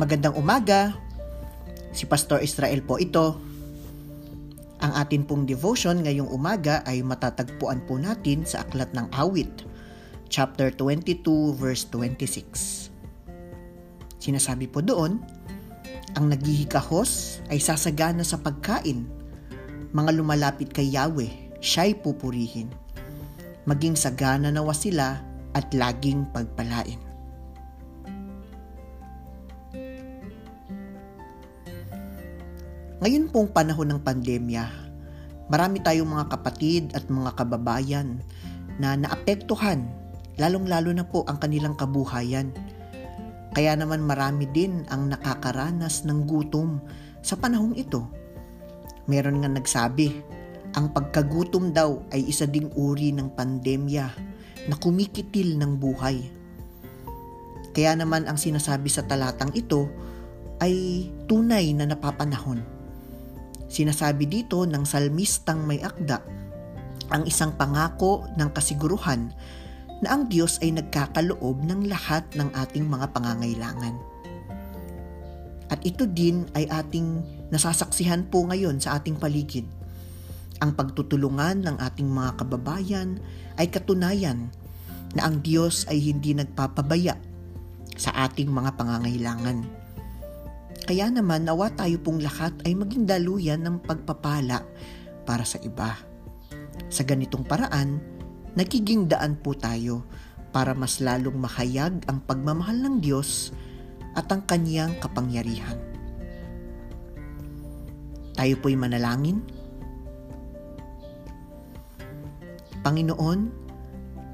Magandang umaga. Si Pastor Israel po ito. Ang atin pong devotion ngayong umaga ay matatagpuan po natin sa Aklat ng Awit, chapter 22, verse 26. Sinasabi po doon, ang naghihikahos ay sasagana sa pagkain. Mga lumalapit kay Yahweh, siya'y pupurihin. Maging sagana nawa sila at laging pagpalain. Ngayon pong panahon ng pandemya, marami tayong mga kapatid at mga kababayan na naapektuhan, lalong-lalo na po ang kanilang kabuhayan. Kaya naman marami din ang nakakaranas ng gutom sa panahong ito. Meron nga nagsabi, ang pagkagutom daw ay isa ding uri ng pandemya na kumikitil ng buhay. Kaya naman ang sinasabi sa talatang ito ay tunay na napapanahon Sinasabi dito ng salmistang may akda ang isang pangako ng kasiguruhan na ang Diyos ay nagkakaloob ng lahat ng ating mga pangangailangan. At ito din ay ating nasasaksihan po ngayon sa ating paligid. Ang pagtutulungan ng ating mga kababayan ay katunayan na ang Diyos ay hindi nagpapabaya sa ating mga pangangailangan. Kaya naman nawa tayo pong lahat ay maging daluyan ng pagpapala para sa iba. Sa ganitong paraan, nagiging daan po tayo para mas lalong mahayag ang pagmamahal ng Diyos at ang kanyang kapangyarihan. Tayo po'y manalangin. Panginoon,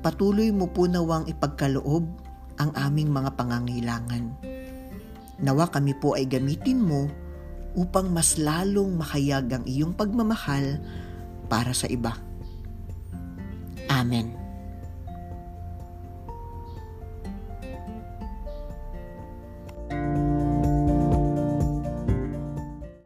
patuloy mo po nawang ipagkaloob ang aming mga pangangailangan Nawa kami po ay gamitin mo upang mas lalong mahayag ang iyong pagmamahal para sa iba. Amen.